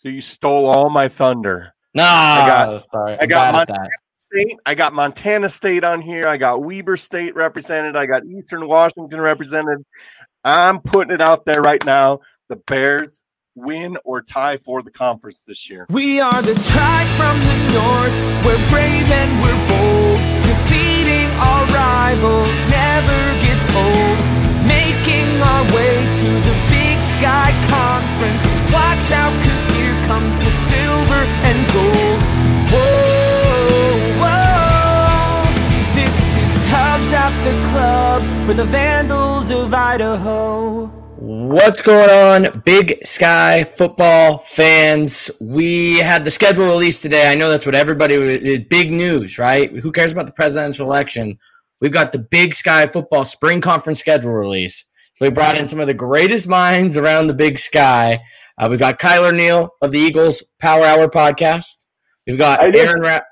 So you stole all my thunder. No, I got, sorry. I got Montana State. I got Montana State on here. I got Weber State represented. I got Eastern Washington represented. I'm putting it out there right now. The Bears win or tie for the conference this year. We are the tide from the north. We're brave and we're bold. Defeating our rivals never gets old. Making our way to the Big Sky Conference. Watch out, cause here comes the silver and gold. Whoa, whoa. This is Tubbs at the club for the Vandals of Idaho. What's going on, Big Sky football fans? We had the schedule released today. I know that's what everybody is big news, right? Who cares about the presidential election? We've got the Big Sky football spring conference schedule release. So we brought in some of the greatest minds around the Big Sky. Uh, we've got Kyler Neal of the Eagles Power Hour podcast. We've got Aaron Rath.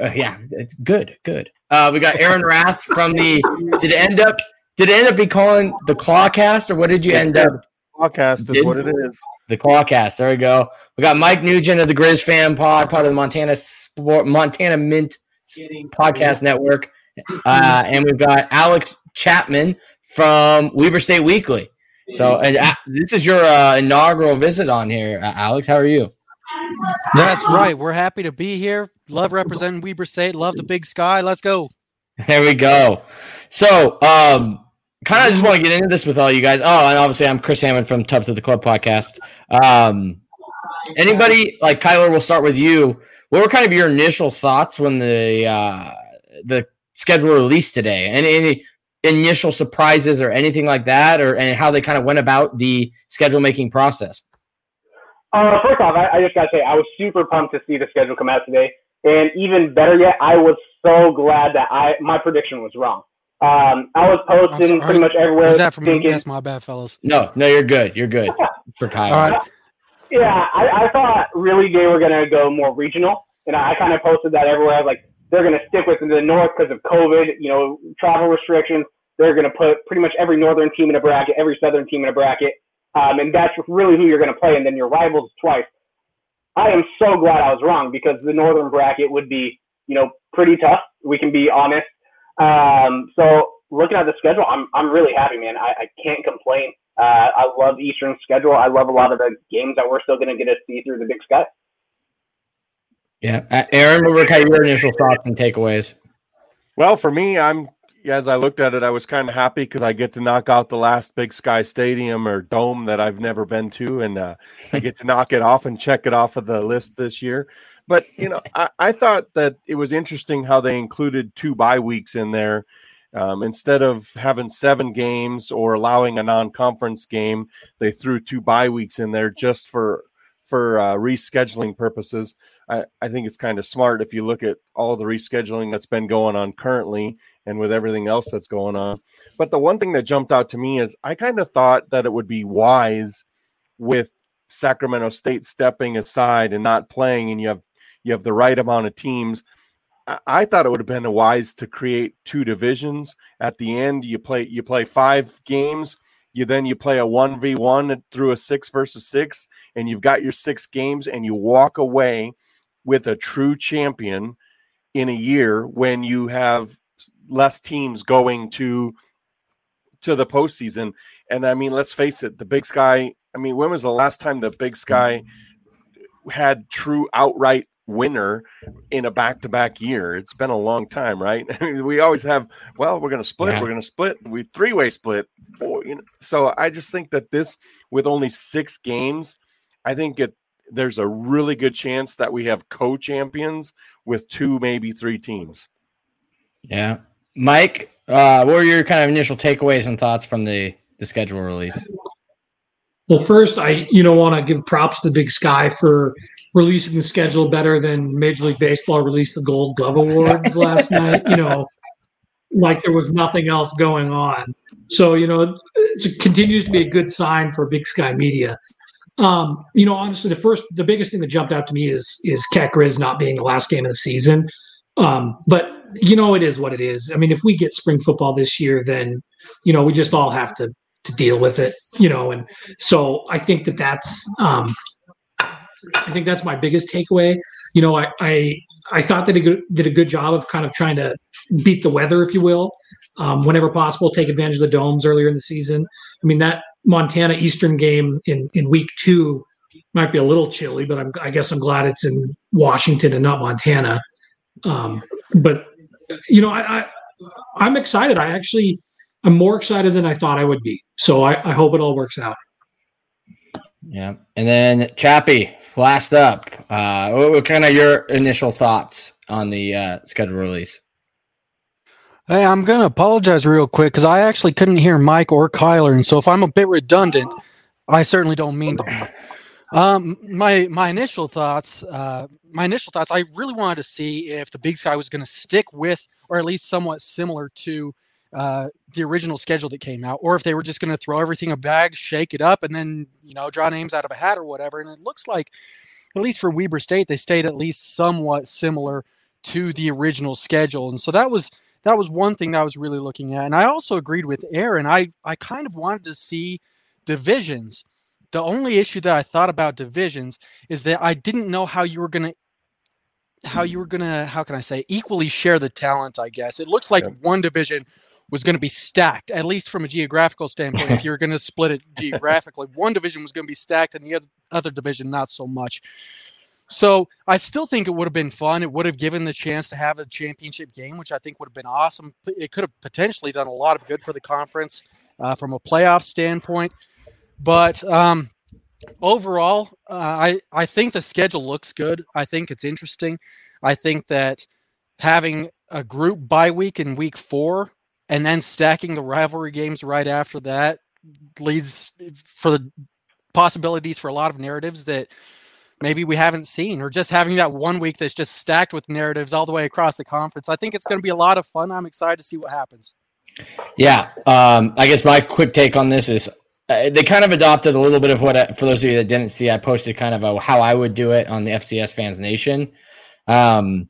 Uh, yeah, it's good, good. Uh, we got Aaron Rath from the. Did it end up did it end up be calling the Clawcast, or what did you end up? Clawcast is did, what it is. The Clawcast. There we go. We got Mike Nugent of the Grizz Fan Pod, part of the Montana Sport, Montana Mint Podcast Network, uh, and we've got Alex Chapman from Weber State Weekly. So, and uh, this is your uh, inaugural visit on here, uh, Alex. How are you? That's right. We're happy to be here. Love representing Weber State. Love the Big Sky. Let's go. There we go. So, um, kind of just want to get into this with all you guys. Oh, and obviously I'm Chris Hammond from Tubbs of the Club podcast. Um, anybody like Kyler? We'll start with you. What were kind of your initial thoughts when the uh, the schedule released today? Any, any initial surprises or anything like that, or and how they kind of went about the schedule making process? Uh, first off, I, I just gotta say I was super pumped to see the schedule come out today, and even better yet, I was so glad that I my prediction was wrong. Um, I was posting pretty much everywhere. Is that from thinking. That's my bad, fellas. No, no, you're good. You're good for Kyle. All right. Yeah, I, I thought really they were going to go more regional, and I, I kind of posted that everywhere. I was like, they're going to stick with the north because of COVID, you know, travel restrictions. They're going to put pretty much every northern team in a bracket, every southern team in a bracket, um, and that's really who you're going to play, and then your rivals twice. I am so glad I was wrong because the northern bracket would be, you know, pretty tough. We can be honest. Um, so looking at the schedule, I'm I'm really happy, man. I, I can't complain. Uh, I love Eastern schedule. I love a lot of the games that we're still going to get to see through the Big Sky. Yeah, uh, Aaron, what were kind of your initial thoughts and takeaways? Well, for me, I'm as I looked at it, I was kind of happy because I get to knock out the last Big Sky Stadium or dome that I've never been to, and uh, I get to knock it off and check it off of the list this year. But you know, I, I, thought that it was interesting how they included two bye weeks in there. Um, instead of having seven games or allowing a non-conference game, they threw two bye weeks in there just for for uh, rescheduling purposes. I, I think it's kind of smart if you look at all the rescheduling that's been going on currently and with everything else that's going on. But the one thing that jumped out to me is I kind of thought that it would be wise with Sacramento State stepping aside and not playing, and you have you have the right amount of teams. I thought it would have been wise to create two divisions. At the end, you play you play five games. You then you play a one v one through a six versus six, and you've got your six games, and you walk away with a true champion in a year when you have less teams going to to the postseason. And I mean, let's face it, the Big Sky. I mean, when was the last time the Big Sky had true outright winner in a back-to-back year. It's been a long time, right? we always have. Well, we're going to split. Yeah. We're going to split. We three-way split. Four, you know, so I just think that this, with only six games, I think it. There's a really good chance that we have co-champions with two, maybe three teams. Yeah, Mike. Uh, what were your kind of initial takeaways and thoughts from the the schedule release? Well, first, I you know want to give props to Big Sky for releasing the schedule better than Major League Baseball released the Gold Glove Awards last night. You know, like there was nothing else going on. So you know, it continues to be a good sign for Big Sky Media. Um, you know, honestly, the first, the biggest thing that jumped out to me is is Cat not being the last game of the season. Um, but you know, it is what it is. I mean, if we get spring football this year, then you know we just all have to to deal with it. You know, and so I think that that's um, I think that's my biggest takeaway. You know, I I, I thought that he did a good job of kind of trying to beat the weather, if you will, um, whenever possible, take advantage of the domes earlier in the season. I mean, that Montana Eastern game in in week two might be a little chilly, but I'm, I guess I'm glad it's in Washington and not Montana. Um, but you know, I, I I'm excited. I actually I'm more excited than I thought I would be. So I, I hope it all works out. Yeah. And then Chappie, last up, uh, what kind of your initial thoughts on the uh, schedule release? Hey, I'm going to apologize real quick because I actually couldn't hear Mike or Kyler. And so if I'm a bit redundant, I certainly don't mean to. Um, my my initial thoughts, uh, my initial thoughts, I really wanted to see if the Big Sky was going to stick with, or at least somewhat similar to, uh, the original schedule that came out, or if they were just going to throw everything a bag, shake it up, and then you know draw names out of a hat or whatever. And it looks like, at least for Weber State, they stayed at least somewhat similar to the original schedule, and so that was that was one thing that I was really looking at. And I also agreed with Aaron. I I kind of wanted to see divisions. The only issue that I thought about divisions is that I didn't know how you were going to how you were going to how can I say equally share the talent, I guess. It looks like one division was going to be stacked, at least from a geographical standpoint. if you're going to split it geographically, one division was going to be stacked, and the other, other division not so much. So I still think it would have been fun. It would have given the chance to have a championship game, which I think would have been awesome. It could have potentially done a lot of good for the conference uh, from a playoff standpoint. But um, overall, uh, I I think the schedule looks good. I think it's interesting. I think that having a group bye week in week four and then stacking the rivalry games right after that leads for the possibilities for a lot of narratives that maybe we haven't seen or just having that one week that's just stacked with narratives all the way across the conference i think it's going to be a lot of fun i'm excited to see what happens yeah um, i guess my quick take on this is uh, they kind of adopted a little bit of what I, for those of you that didn't see i posted kind of a, how i would do it on the fcs fans nation um,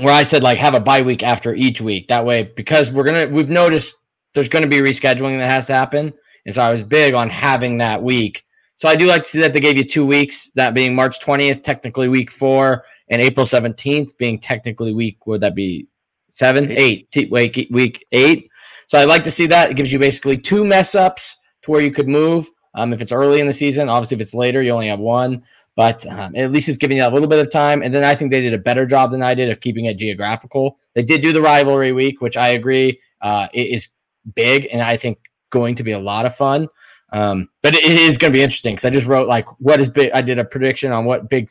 where I said like have a bye week after each week. That way, because we're gonna we've noticed there's gonna be rescheduling that has to happen. And so I was big on having that week. So I do like to see that they gave you two weeks, that being March 20th, technically week four, and April 17th being technically week, would that be seven, eight, week, week eight. So I'd like to see that. It gives you basically two mess ups to where you could move. Um, if it's early in the season, obviously if it's later, you only have one but um, at least it's giving you a little bit of time. And then I think they did a better job than I did of keeping it geographical. They did do the rivalry week, which I agree uh, is big and I think going to be a lot of fun. Um, but it is going to be interesting because I just wrote like what is big. I did a prediction on what big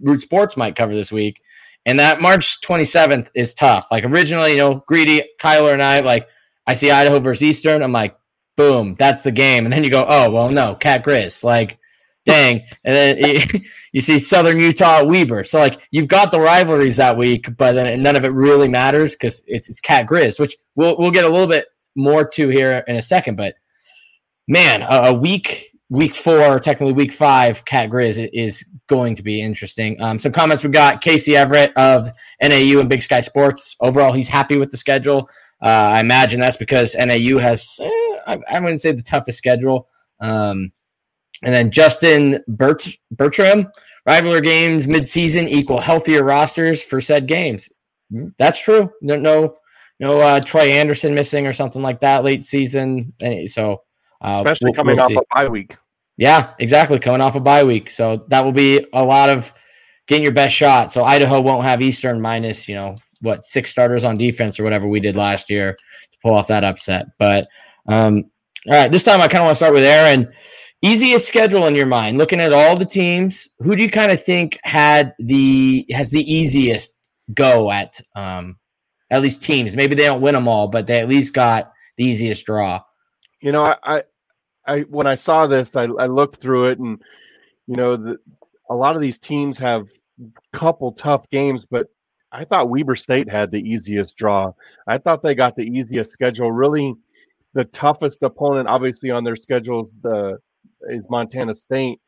root sports might cover this week, and that March 27th is tough. Like originally, you know, greedy Kyler and I like I see Idaho versus Eastern. I'm like, boom, that's the game. And then you go, oh well, no, Cat Grizz. Like dang. And then you see Southern Utah Weber. So like you've got the rivalries that week, but then none of it really matters because it's it's Cat Grizz, which we'll we'll get a little bit more to here in a second. But man, a, week week four, technically week five, Cat Grizz is going to be interesting. Um, some comments we got Casey Everett of NAU and Big Sky Sports. Overall, he's happy with the schedule. Uh, I imagine that's because NAU has, eh, I, I, wouldn't say the toughest schedule. Um, and then Justin Bert- Bertram, rivalry games midseason equal healthier rosters for said games. Hmm, that's true. No, no, no uh, Troy Anderson missing or something like that late season. So, uh, especially we'll, coming we'll off a bye week. Yeah, exactly. Coming off a bye week. So that will be a lot of getting your best shot. So Idaho won't have Eastern minus, you know, what, six starters on defense or whatever we did last year to pull off that upset. But um, all right, this time I kind of want to start with Aaron. Easiest schedule in your mind, looking at all the teams, who do you kind of think had the has the easiest go at um at least teams? Maybe they don't win them all, but they at least got the easiest draw. You know, I I, I when I saw this, I, I looked through it, and you know, the, a lot of these teams have couple tough games, but I thought Weber State had the easiest draw. I thought they got the easiest schedule. Really, the toughest opponent, obviously, on their schedule is the is Montana State.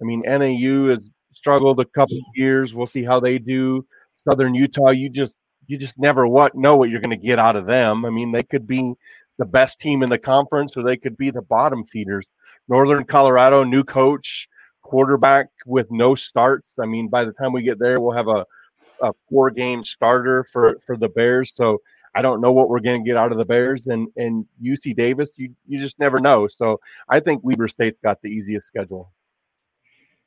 I mean, NAU has struggled a couple years. We'll see how they do. Southern Utah, you just you just never what know what you're going to get out of them. I mean, they could be the best team in the conference, or they could be the bottom feeders. Northern Colorado, new coach, quarterback with no starts. I mean, by the time we get there, we'll have a, a four game starter for, for the Bears. So I don't know what we're going to get out of the Bears and, and UC Davis. You, you just never know. So I think Weber State's got the easiest schedule.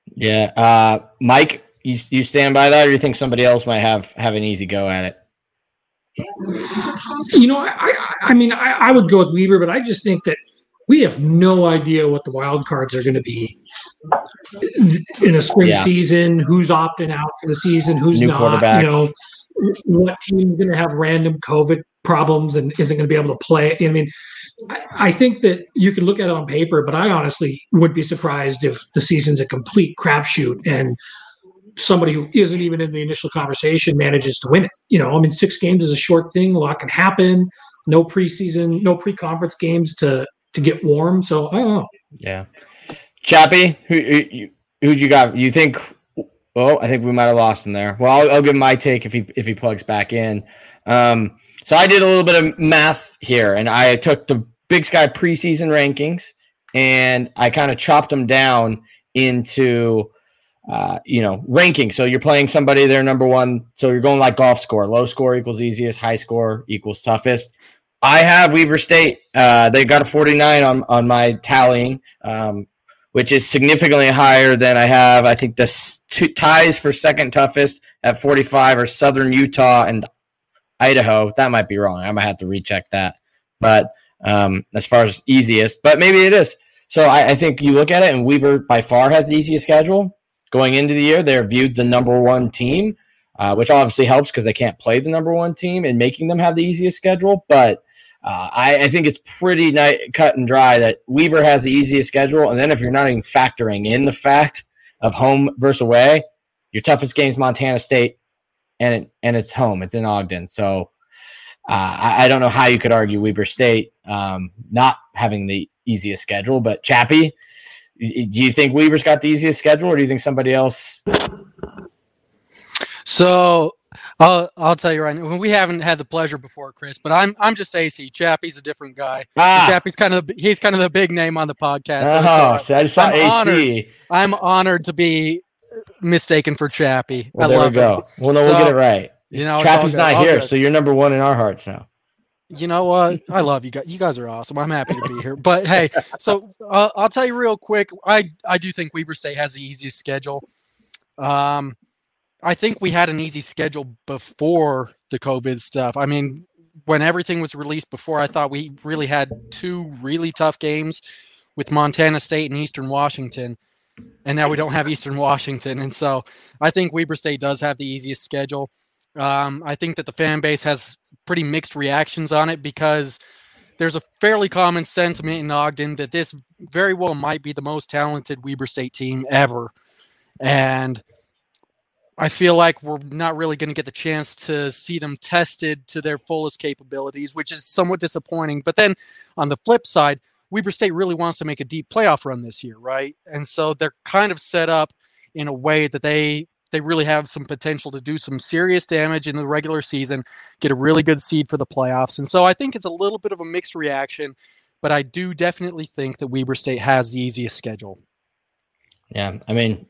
Yeah. Uh, Mike, you, you stand by that or you think somebody else might have, have an easy go at it? You know, I, I mean, I, I would go with Weber, but I just think that we have no idea what the wild cards are going to be in a spring Yeah. season. Who's opting out for the season? Who's New not? You know, what team is going to have random COVID problems and isn't going to be able to play? I mean, I, I think that you can look at it on paper, but I honestly would be surprised if the season's a complete crapshoot and somebody who isn't even in the initial conversation manages to win it. You know, I mean, six games is a short thing. A lot can happen. No preseason, no pre-conference games to to get warm. So I don't know. Yeah. Chappie, who, who who'd you got? You think? Oh, I think we might have lost him there. Well, I'll, I'll give my take if he if he plugs back in. Um, so I did a little bit of math here, and I took the Big Sky preseason rankings, and I kind of chopped them down into uh, you know ranking. So you're playing somebody they're number one. So you're going like golf score. Low score equals easiest. High score equals toughest. I have Weber State. Uh, they got a 49 on on my tallying, um, which is significantly higher than I have. I think the two ties for second toughest at 45 are Southern Utah and Idaho. That might be wrong. I might have to recheck that. But um, as far as easiest, but maybe it is. So I, I think you look at it, and Weber by far has the easiest schedule going into the year. They're viewed the number one team, uh, which obviously helps because they can't play the number one team and making them have the easiest schedule. But uh, I, I think it's pretty ni- cut and dry that Weber has the easiest schedule, and then if you're not even factoring in the fact of home versus away, your toughest game is Montana State, and it, and it's home. It's in Ogden, so uh, I, I don't know how you could argue Weber State um, not having the easiest schedule. But Chappie, do you think Weber's got the easiest schedule, or do you think somebody else? So I'll I'll tell you right now, we haven't had the pleasure before, Chris, but I'm I'm just AC. Chappie's a different guy. Ah, Chappie's kind of the, he's kind of the big name on the podcast. So oh, so I just saw I'm AC. I'm honored to be mistaken for Chappie. Well, I there we go. it. Well, no, we'll get it right. You know, Chappie's not all here, good. so you're number one in our hearts now. You know what? I love you guys. You guys are awesome. I'm happy to be here. But hey, so uh, I'll tell you real quick. I I do think Weber State has the easiest schedule. Um, I think we had an easy schedule before the COVID stuff. I mean, when everything was released before, I thought we really had two really tough games with Montana State and Eastern Washington. And now we don't have Eastern Washington. And so I think Weber State does have the easiest schedule. Um, I think that the fan base has pretty mixed reactions on it because there's a fairly common sentiment in Ogden that this very well might be the most talented Weber State team ever. And I feel like we're not really going to get the chance to see them tested to their fullest capabilities, which is somewhat disappointing. But then on the flip side, Weber State really wants to make a deep playoff run this year, right? And so they're kind of set up in a way that they they really have some potential to do some serious damage in the regular season, get a really good seed for the playoffs. And so I think it's a little bit of a mixed reaction, but I do definitely think that Weber State has the easiest schedule. Yeah, I mean,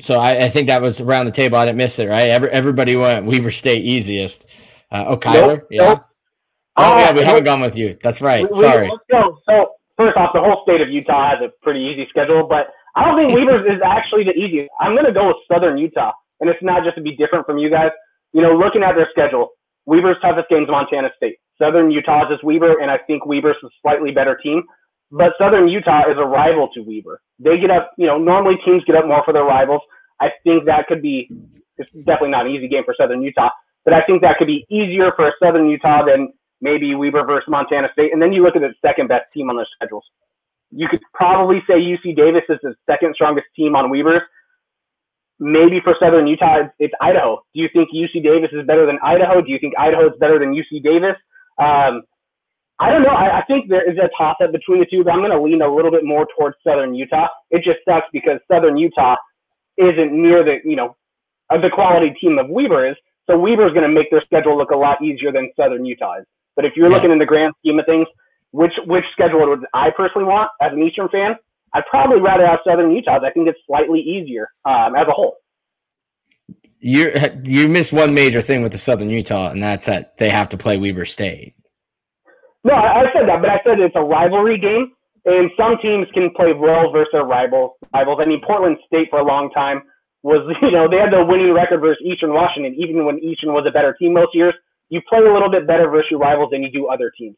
so I, I think that was around the table. I didn't miss it, right? Every, everybody went Weber State easiest. Uh, oh, Kyler, Nope, yeah. nope. Oh, Uh, yeah, we haven't gone with you. That's right. We- we- Sorry. let's go. So first off, the whole state of Utah has a pretty easy schedule, but I don't think Weber's is actually the easiest. I'm going to go with Southern Utah, and it's not just to be different from you guys. You know, looking at their schedule, Weber's toughest game is Montana State. Southern Utah's is Weber, and I think Weber's a slightly better team. But Southern Utah is a rival to Weber. They get up, you know, normally teams get up more for their rivals. I think that could be, it's definitely not an easy game for Southern Utah, but I think that could be easier for Southern Utah than maybe Weber versus Montana State. And then you look at the second best team on their schedules. You could probably say UC Davis is the second strongest team on Weber's. Maybe for Southern Utah, it's, it's Idaho. Do you think UC Davis is better than Idaho? Do you think Idaho is better than UC Davis? Um, I don't know. I, I think there is a toss up between the two, but I'm going to lean a little bit more towards Southern Utah. It just sucks because Southern Utah isn't near the, you know, of the quality team of Weber is. So Weber's going to make their schedule look a lot easier than Southern Utah is. But if you're Yeah. looking in the grand scheme of things, which which schedule would I personally want as an Eastern fan? I'd probably rather have Southern Utah. I think it's slightly easier um, as a whole. You you missed one major thing with the Southern Utah, and that's that they have to play Weber State. No, I, I said that, but I said it's a rivalry game, and some teams can play well versus their rivals. Rivals. I mean, Portland State for a long time was, you know, they had the winning record versus Eastern Washington, even when Eastern was a better team most years. You play a little bit better versus your rivals than you do other teams.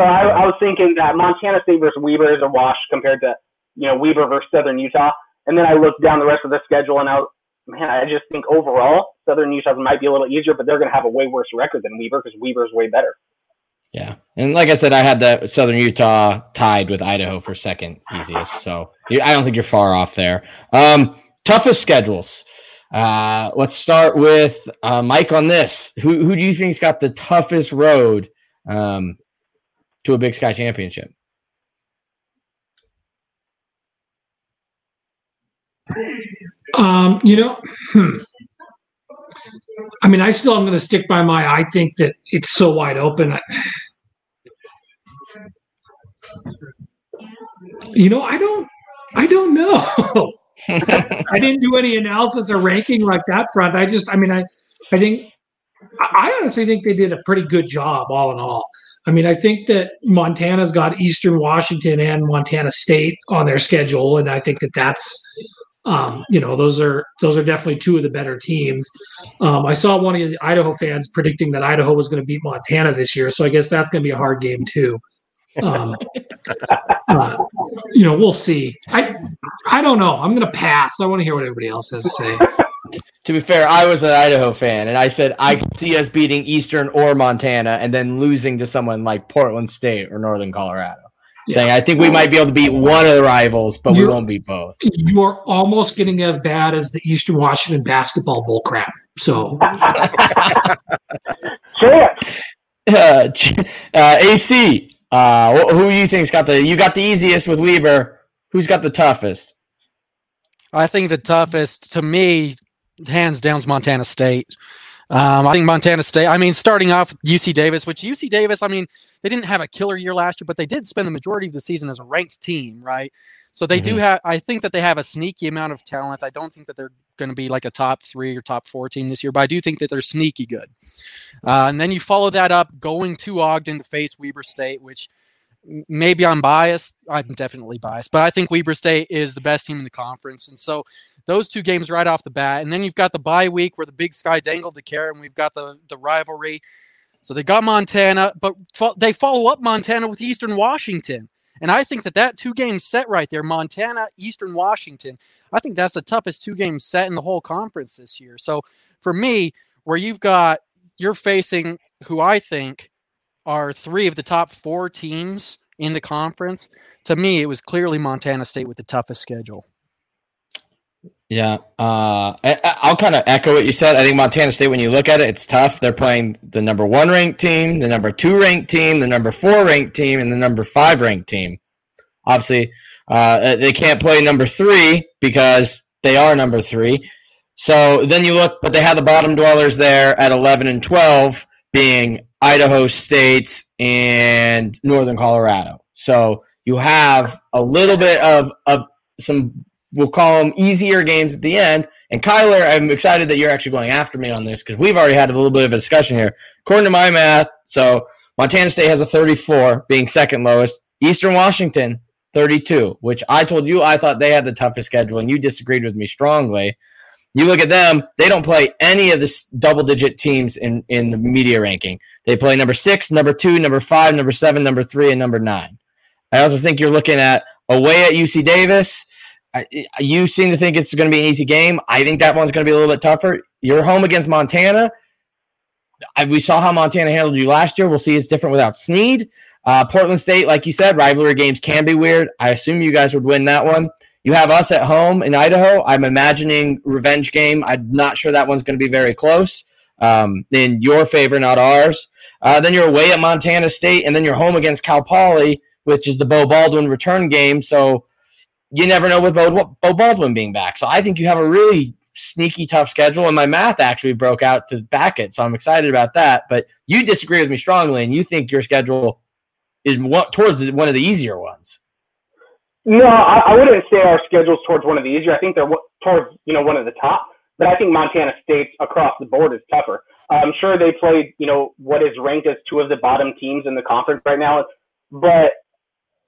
So I, I was thinking that Montana State versus Weber is a wash compared to, you know, Weber versus Southern Utah. And then I looked down the rest of the schedule and I, man, I just think overall Southern Utah might be a little easier, but they're going to have a way worse record than Weber because Weber is way better. Yeah, and like I said, I had the Southern Utah tied with Idaho for second easiest, so I don't think you're far off there. Um, toughest schedules. Uh, let's start with uh, Mike on this. Who who do you think's got the toughest road um, to a Big Sky championship? Um, you know, hmm. I mean, I still am going to stick by my. I think that it's so wide open. I, you know, I don't. I don't know. I didn't do any analysis or ranking like that front. I just, I mean, I, I think, I honestly think they did a pretty good job, all in all. I mean, I think that Montana's got Eastern Washington and Montana State on their schedule, and I think that that's, um, you know, those are those are definitely two of the better teams. Um, I saw one of the Idaho fans predicting that Idaho was going to beat Montana this year, so I guess that's going to be a hard game too. Um, uh, you know, we'll see. I I don't know. I'm going to pass. I want to hear what everybody else has to say. To be fair, I was an Idaho fan, and I said I could see us beating Eastern or Montana, and then losing to someone like Portland State or Northern Colorado. Yeah. Saying I think we might be able to beat one of the rivals, but You're, we won't beat both. You are almost getting as bad as the Eastern Washington basketball bull crap. So, sure. Uh, uh, AC, uh, who do you think's got the? You got the easiest with Weber. Who's got the toughest? I think the toughest to me, hands down, is Montana State. Um, I think Montana State. I mean, starting off with UC Davis, which UC Davis, I mean, they didn't have a killer year last year, but they did spend the majority of the season as a ranked team, right? So they mm-hmm. do have. I think that they have a sneaky amount of talent. I don't think that they're going to be like a top three or top four team this year, but I do think that they're sneaky good. Uh, and then you follow that up going to Ogden to face Weber State, which maybe I'm biased. I'm definitely biased, but I think Weber State is the best team in the conference. And so those two games right off the bat. And then you've got the bye week where the big sky dangled the carrot, and we've got the, the rivalry. So they got Montana, but fo- they follow up Montana with Eastern Washington. And I think that that two game set right there, Montana, Eastern Washington, I think that's the toughest two game set in the whole conference this year. So for me, where you've got, you're facing who I think are three of the top four teams in the conference. To me, it was clearly Montana State with the toughest schedule. Yeah, uh, I, will kind of echo what you said. I think Montana State, when you look at it, it's tough. They're playing the number one ranked team, the number two ranked team, the number four ranked team, and the number five ranked team. Obviously, uh, they can't play number three because they are number three. So then you look, but they have the bottom dwellers there at 11 and 12, being Idaho State and Northern Colorado. So you have a little bit of, of some we'll call them easier games at the end. And Kyler, I'm excited that you're actually going after me on this because we've already had a little bit of a discussion here. According to my math, so Montana State has a 34, being second lowest. Eastern Washington, 32, which I told you I thought they had the toughest schedule, and you disagreed with me strongly. You look at them, they don't play any of the double digit teams in, in the media ranking. They play number six, number two, number five, number seven, number three, and number nine. I also think you're looking at away at UC Davis you seem to think it's going to be an easy game. I think that one's going to be a little bit tougher. You're home against Montana. I, we saw how Montana handled you last year. We'll see it's different without Sneed. Uh, Portland State, like you said, rivalry games can be weird. I assume you guys would win that one. You have us at home in Idaho. I'm imagining revenge game. I'm not sure that one's going to be very close. Um, in your favor, not ours. Uh, then you're away at Montana State, and then you're home against Cal Poly, which is the Beau Baldwin return game. So you never know with Beau, Baldwin being back. So I think you have a really sneaky tough schedule, and my math actually broke out to back it. So I'm excited about that. But you disagree with me strongly, and you think your schedule is towards one of the easier ones. No, I, I wouldn't say our schedule's towards one of the easier. I think they're towards you know one of the top, but I think Montana State across the board is tougher. I'm sure they played you know what is ranked as two of the bottom teams in the conference right now, but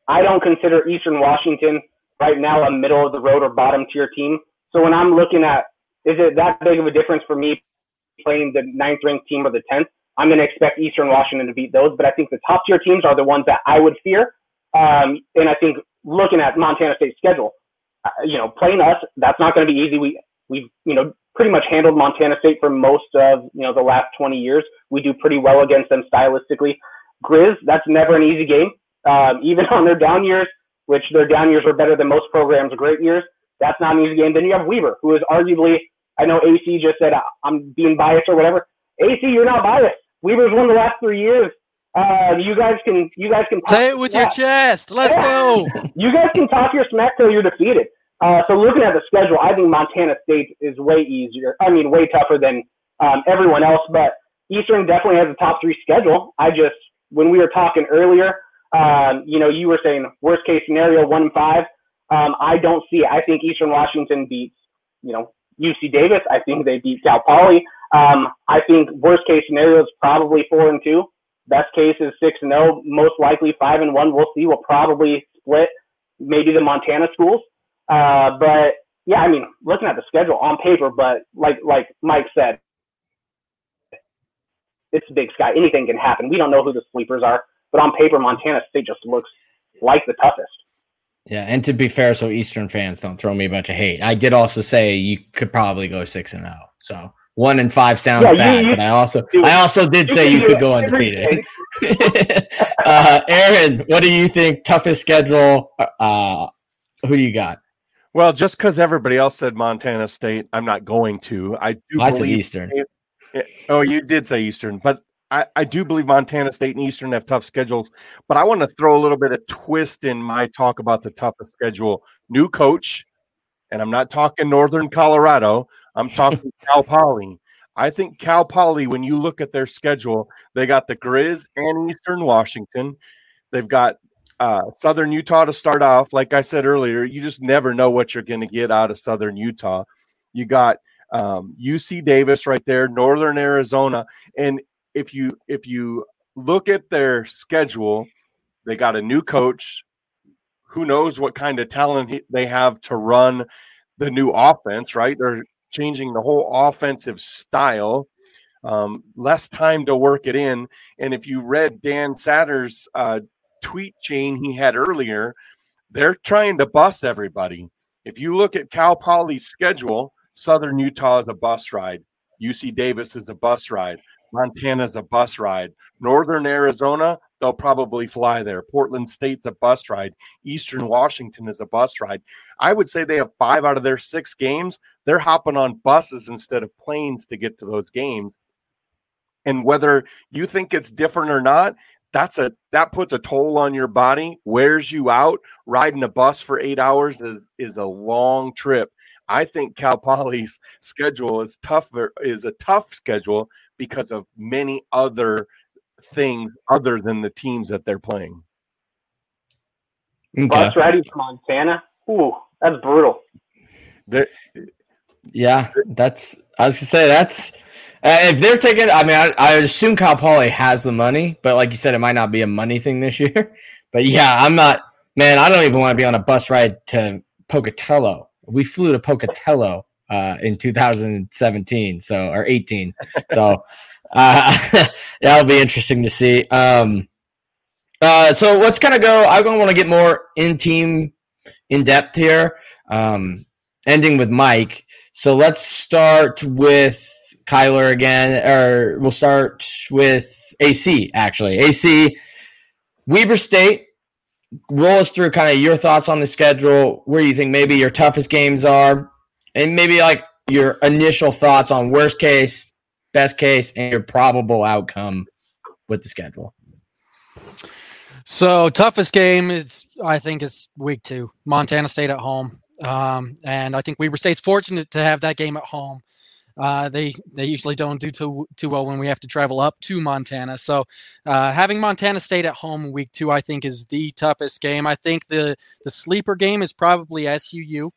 I don't consider Eastern Washington right now a middle of the road or bottom tier team. So when I'm looking at is it that big of a difference for me playing the ninth ranked team or the tenth? I'm going to expect Eastern Washington to beat those, but I think the top tier teams are the ones that I would fear. Um, and I think looking at Montana State's schedule, uh, you know, playing us, that's not going to be easy. We we've you know pretty much handled Montana State for most of you know the last 20 years. We do pretty well against them stylistically. Grizz, that's never an easy game. Um, even on their down years, which their down years are better than most programs' great years, that's not an easy game. Then you have Weber, who is arguably, I know AC just said I'm being biased or whatever. AC, you're not biased. Weber's won the last three years. Uh, you guys can, you guys can say it with your chest. Let's go. you guys can talk your smack till you're defeated. Uh, so looking at the schedule, I think Montana State is way easier. I mean, way tougher than um, everyone else. But Eastern definitely has a top three schedule. I just, when we were talking earlier, um, you know, you were saying worst case scenario one and five. Um, I don't see it. I think Eastern Washington beats, you know, UC Davis. I think they beat Cal Poly. Um, I think worst case scenario is probably four and two. Best case is six and zero. Oh. Most likely five and one. We'll see. We'll probably split maybe the Montana schools. Uh, but yeah, I mean, looking at the schedule on paper, but like like Mike said, it's Big Sky. Anything can happen. We don't know who the sleepers are, but on paper, Montana State just looks like the toughest. Yeah, and to be fair, so Eastern fans don't throw me a bunch of hate. I did also say you could probably go six and zero. Oh, so one and five sounds yeah, bad, you, you, but I also I also did say you could go undefeated. uh, Aaron, what do you think? Toughest schedule? Uh, who do you got? Well, just because everybody else said Montana State, I'm not going to. I do. I said Eastern. It, oh, you did say Eastern, but I, I do believe Montana State and Eastern have tough schedules. But I want to throw a little bit of twist in my talk about the toughest schedule. New coach, and I'm not talking Northern Colorado. I'm talking Cal Poly. I think Cal Poly, when you look at their schedule, they got the Grizz and Eastern Washington. They've got uh, Southern Utah to start off. Like I said earlier, you just never know what you're going to get out of Southern Utah. You got um, UC Davis right there, Northern Arizona, and if you if you look at their schedule, they got a new coach. Who knows what kind of talent they have to run the new offense? Right, they're changing the whole offensive style. Um, less time to work it in. And if you read Dan Satter's uh, tweet chain he had earlier, they're trying to bus everybody. If you look at Cal Poly's schedule, Southern Utah is a bus ride. UC Davis is a bus ride. Montana is a bus ride. Northern Arizona, they'll probably fly there. Portland State's a bus ride. Eastern Washington is a bus ride. I would say they have five out of their six games. They're hopping on buses instead of planes to get to those games. And whether you think it's different or not, that's a that puts a toll on your body, wears you out. Riding a bus for eight hours is is a long trip. I think Cal Poly's schedule is tougher is a tough schedule because of many other things other than the teams that they're playing. Okay. Bus riding to Montana, ooh, that's brutal. There, yeah, that's I was gonna say that's uh, if they're taking, I mean, I, I assume Cal Poly has the money, but like you said, it might not be a money thing this year. But yeah, I'm not, man. I don't even want to be on a bus ride to Pocatello. We flew to Pocatello uh, in 2017, so or 18. So uh, that'll be interesting to see. Um, uh, so let's kind of go. I'm to want to get more in team, in depth here. Um, ending with Mike. So let's start with Kyler again, or we'll start with AC actually. AC, Weber State. Roll us through kind of your thoughts on the schedule, where you think maybe your toughest games are, and maybe like your initial thoughts on worst case, best case, and your probable outcome with the schedule. So toughest game is I think is week two, Montana State at home, um, and I think Weber State's fortunate to have that game at home. Uh, they they usually don't do too too well when we have to travel up to Montana. So uh, having Montana State at home week two, I think, is the toughest game. I think the the sleeper game is probably SUU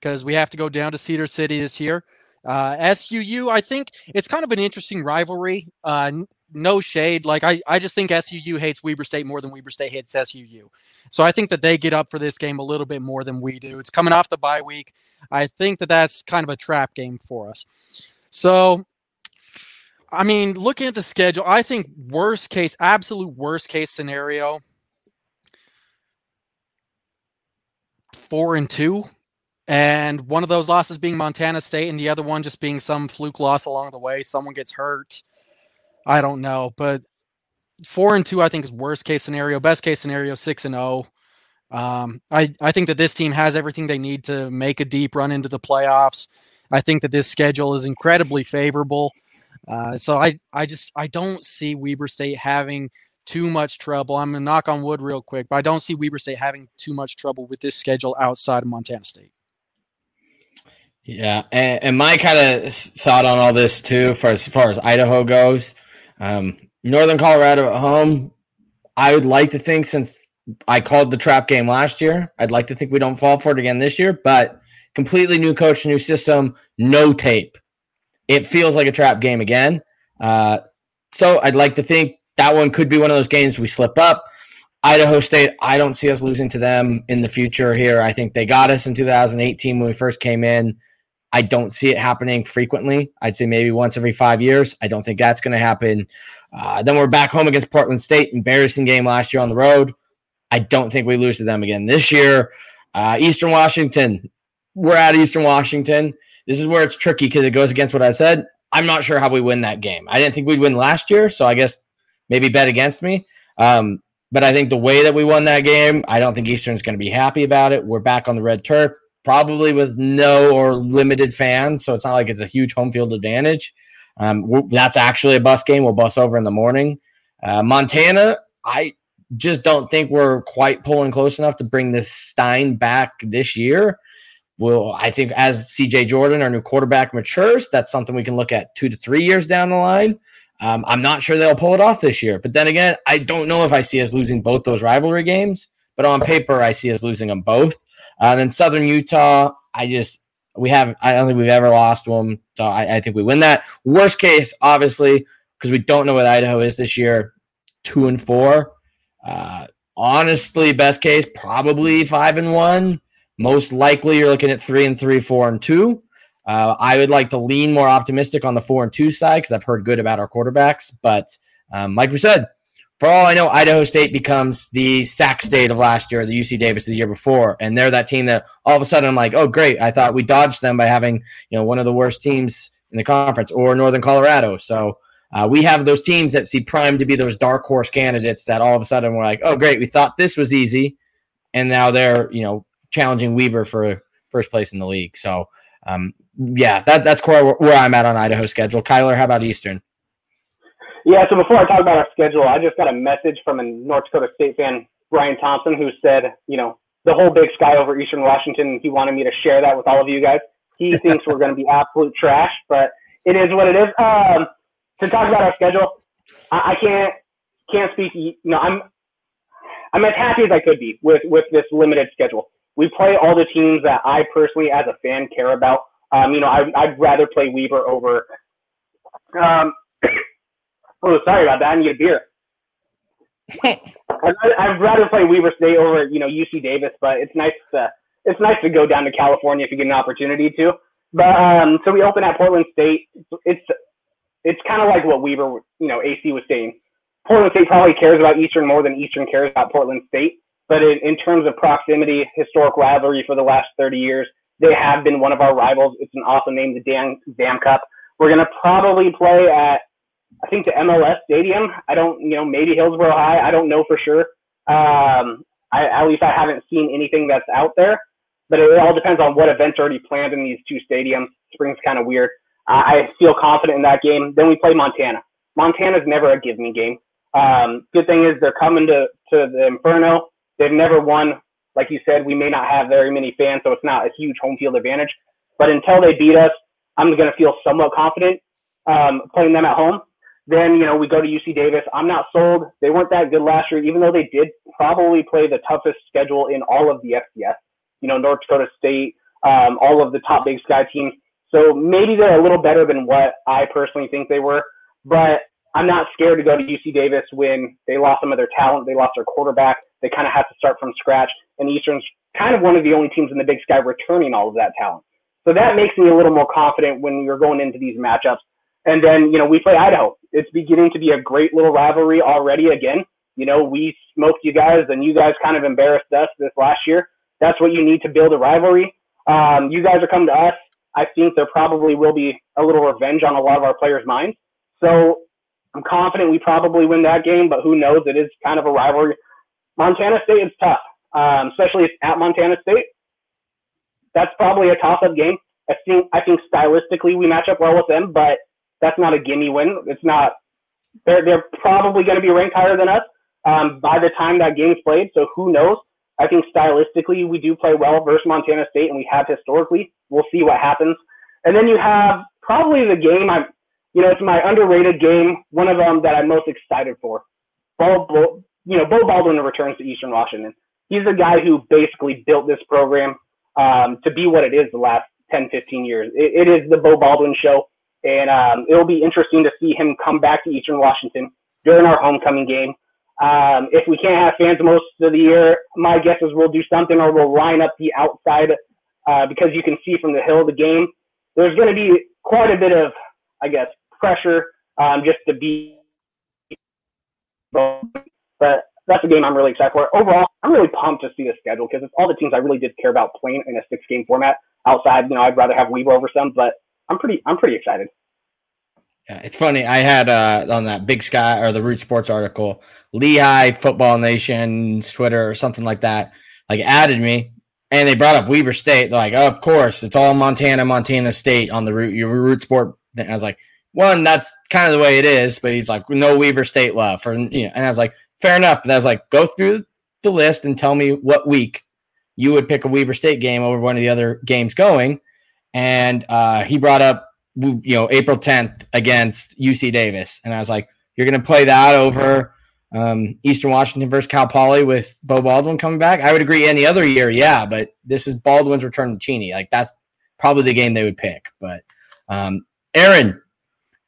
because we have to go down to Cedar City this year. Uh, SUU, I think it's kind of an interesting rivalry. No shade. Like I, I just think SUU hates Weber State more than Weber State hates SUU. So I think that they get up for this game a little bit more than we do. It's coming off the bye week. I think that that's kind of a trap game for us. So, I mean, looking at the schedule, I think worst case, absolute worst case scenario, four and two, and one of those losses being Montana State, and the other one just being some fluke loss along the way. Someone gets hurt I don't know, but four and two, I think is worst case scenario. Best case scenario, six and zero. Oh. Um, I I think that this team has everything they need to make a deep run into the playoffs. I think that this schedule is incredibly favorable. Uh, so I I just I don't see Weber State having too much trouble. I'm gonna knock on wood real quick, but I don't see Weber State having too much trouble with this schedule outside of Montana State. Yeah, and, and my kind of thought on all this too, for as far as Idaho goes, um, Northern Colorado at home. I would like to think since I called the trap game last year, I'd like to think we don't fall for it again this year. But completely new coach, new system, no tape. It feels like a trap game again. Uh, so I'd like to think that one could be one of those games we slip up. Idaho State, I don't see us losing to them in the future here. I think they got us in 2018 when we first came in. I don't see it happening frequently. I'd say maybe once every five years. I don't think that's going to happen. Uh, then we're back home against Portland State. Embarrassing game last year on the road. I don't think we lose to them again this year. Uh, Eastern Washington. We're at Eastern Washington. This is where it's tricky because it goes against what I said. I'm not sure how we win that game. I didn't think we'd win last year, so I guess maybe bet against me. Um, but I think the way that we won that game, I don't think Eastern's going to be happy about it. We're back on the red turf probably with no or limited fans, so it's not like it's a huge home field advantage. Um, that's actually a bus game. We'll bus over in the morning. Uh, Montana, I just don't think we're quite pulling close enough to bring this Stein back this year. Well, I think as CJ Jordan, our new quarterback, matures, that's something we can look at two to three years down the line. Um, I'm not sure they'll pull it off this year. But then again, I don't know if I see us losing both those rivalry games. But on paper, I see us losing them both. Uh, then Southern Utah, I just we have I don't think we've ever lost one, so I, I think we win that. Worst case, obviously, because we don't know what Idaho is this year, two and four. Uh, honestly, best case probably five and one. Most likely, you're looking at three and three, four and two. Uh, I would like to lean more optimistic on the four and two side because I've heard good about our quarterbacks. But um, like we said, for all I know, Idaho State becomes the Sac State of last year, the UC Davis of the year before, and they're that team that all of a sudden I'm like, oh great, I thought we dodged them by having you know one of the worst teams in the conference, or Northern Colorado. So uh, we have those teams that see prime to be those dark horse candidates that all of a sudden we're like, oh great, we thought this was easy, and now they're you know challenging Weber for first place in the league. So um, yeah, that that's where, where I'm at on Idaho schedule. Kyler, how about Eastern? Yeah, so before I talk about our schedule, I just got a message from a North Dakota State fan, Brian Thompson, who said, you know, the whole big sky over Eastern Washington. He wanted me to share that with all of you guys. He thinks we're going to be absolute trash, but it is what it is. Um, to talk about our schedule, I, I can't can't speak. You know, I'm I'm as happy as I could be with with this limited schedule. We play all the teams that I personally, as a fan, care about. Um, you know, I, I'd rather play Weber over um, Oh, sorry about that. I need a beer. I'd rather play Weber State over, you know, UC Davis, but it's nice to it's nice to go down to California if you get an opportunity to. But um, so we open at Portland State. It's it's kind of like what Weber, you know, AC was saying. Portland State probably cares about Eastern more than Eastern cares about Portland State. But in, in terms of proximity, historic rivalry for the last 30 years, they have been one of our rivals. It's an awesome name, the Dan Dam Cup. We're to probably play at I think the MLS Stadium. I don't, you know, maybe Hillsboro High. I don't know for sure. Um, I, at least I haven't seen anything that's out there. But it, all depends on what events are already planned in these two stadiums. Spring's kind of weird. I feel confident in that game. Then we play Montana. Montana's never a give me game. Um, good thing is they're coming to, to the Inferno. They've never won. Like you said, we may not have very many fans, so it's not a huge home field advantage. But until they beat us, I'm going to feel somewhat confident um, playing them at home. Then, you know, we go to UC Davis. I'm not sold. They weren't that good last year, even though they did probably play the toughest schedule in all of the FCS. You know, North Dakota State, um, all of the top Big Sky teams. So maybe they're a little better than what I personally think they were. But I'm not scared to go to UC Davis when they lost some of their talent. They lost their quarterback. They kind of have to start from scratch. And Eastern's kind of one of the only teams in the Big Sky returning all of that talent. So that makes me a little more confident when you're going into these matchups. And then, you know, we play Idaho. It's beginning to be a great little rivalry already again. You know, we smoked you guys and you guys kind of embarrassed us this last year. That's what you need to build a rivalry. Um, you guys are coming to us. I think there probably will be a little revenge on a lot of our players' minds. So I'm confident we probably win that game, but who knows? It is kind of a rivalry. Montana State is tough, um, especially at Montana State. That's probably a toss-up game. I think I think stylistically we match up well with them, but that's not a gimme win. It's not. They're they're probably going to be ranked higher than us um, by the time that game's played. So who knows? I think stylistically we do play well versus Montana State, and we have historically. We'll see what happens. And then you have probably the game I'm, you know, it's my underrated game. One of them that I'm most excited for. Beau, Beau you know, Beau Baldwin returns to Eastern Washington. He's the guy who basically built this program um, to be what it is the last 10, 15 years. it, it is the Beau Baldwin show. And um, it'll be interesting to see him come back to Eastern Washington during our homecoming game. Um, if we can't have fans most of the year, my guess is we'll do something or we'll line up the outside uh, because you can see from the hill of the game. There's going to be quite a bit of, I guess, pressure um, just to be. But that's a game I'm really excited for. Overall, I'm really pumped to see the schedule because it's all the teams I really did care about playing in a six game format. Outside, you know, I'd rather have Weber over some, but I'm pretty I'm pretty excited. Yeah, it's funny. I had uh, on that Big Sky or the Root Sports article, Lehigh Football Nation's Twitter or something like that, like added me, and they brought up Weber State. They're like, oh, of course, it's all Montana, Montana State on the root your Root Sport. Thing. I was like, one, that's kind of the way it is, but he's like, no Weber State love for you know, and I was like, fair enough. And I was like, go through the list and tell me what week you would pick a Weber State game over one of the other games going and uh, he brought up you know April 10th against UC Davis, and I was like, you're going to play that over um, Eastern Washington versus Cal Poly with Beau Baldwin coming back. I would agree any other year, yeah, but this is Baldwin's return to Cheney. Like that's probably the game they would pick. But um, Aaron,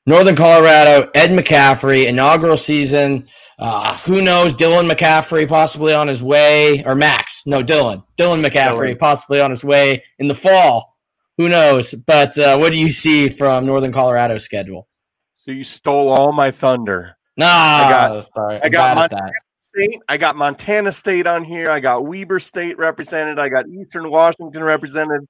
Northern Colorado, Ed McCaffrey, inaugural season. Uh, who knows? Dylan McCaffrey possibly on his way, or Max? No, Dylan. Dylan McCaffrey Dylan. possibly on his way in the fall who knows? But uh, what do you see from Northern Colorado's schedule? So you stole all my thunder. No, I got, sorry. I got Montana State. I got Montana State on here. I got Weber State represented. I got Eastern Washington represented.